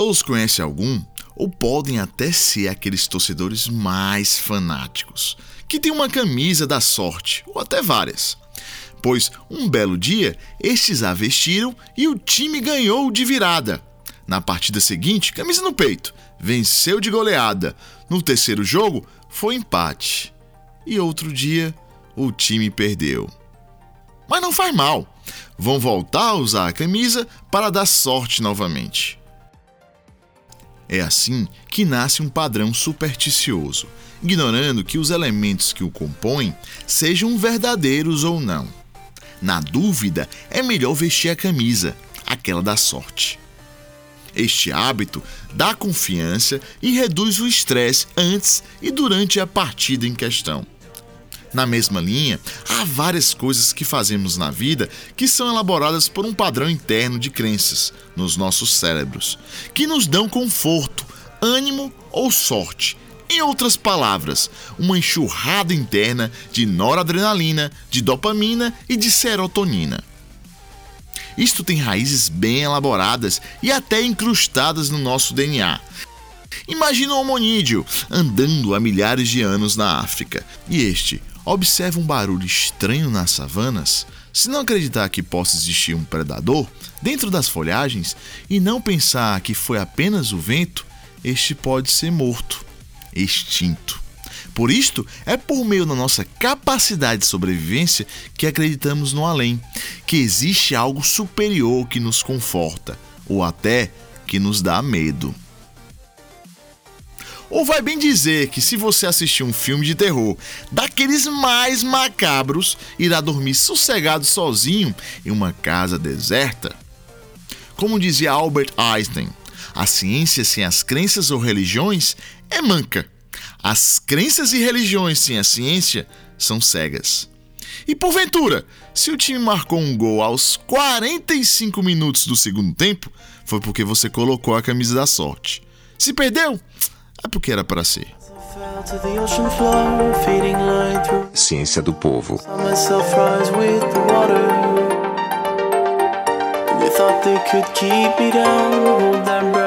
Todos conhecem algum, ou podem até ser aqueles torcedores mais fanáticos, que têm uma camisa da sorte, ou até várias. Pois um belo dia, estes a vestiram e o time ganhou de virada. Na partida seguinte, camisa no peito, venceu de goleada. No terceiro jogo, foi empate. E outro dia, o time perdeu. Mas não faz mal. Vão voltar a usar a camisa para dar sorte novamente. É assim que nasce um padrão supersticioso, ignorando que os elementos que o compõem sejam verdadeiros ou não. Na dúvida, é melhor vestir a camisa, aquela da sorte. Este hábito dá confiança e reduz o estresse antes e durante a partida em questão. Na mesma linha, há várias coisas que fazemos na vida que são elaboradas por um padrão interno de crenças nos nossos cérebros, que nos dão conforto, ânimo ou sorte. Em outras palavras, uma enxurrada interna de noradrenalina, de dopamina e de serotonina. Isto tem raízes bem elaboradas e até incrustadas no nosso DNA. Imagina um homonídeo andando há milhares de anos na África e este observa um barulho estranho nas savanas. Se não acreditar que possa existir um predador dentro das folhagens e não pensar que foi apenas o vento, este pode ser morto, extinto. Por isto, é por meio da nossa capacidade de sobrevivência que acreditamos no além, que existe algo superior que nos conforta, ou até que nos dá medo. Ou vai bem dizer que se você assistir um filme de terror daqueles mais macabros, irá dormir sossegado sozinho em uma casa deserta? Como dizia Albert Einstein, a ciência sem as crenças ou religiões é manca. As crenças e religiões sem a ciência são cegas. E porventura, se o time marcou um gol aos 45 minutos do segundo tempo, foi porque você colocou a camisa da sorte. Se perdeu, é porque era para ser. Ciência do povo. thought they could keep me down,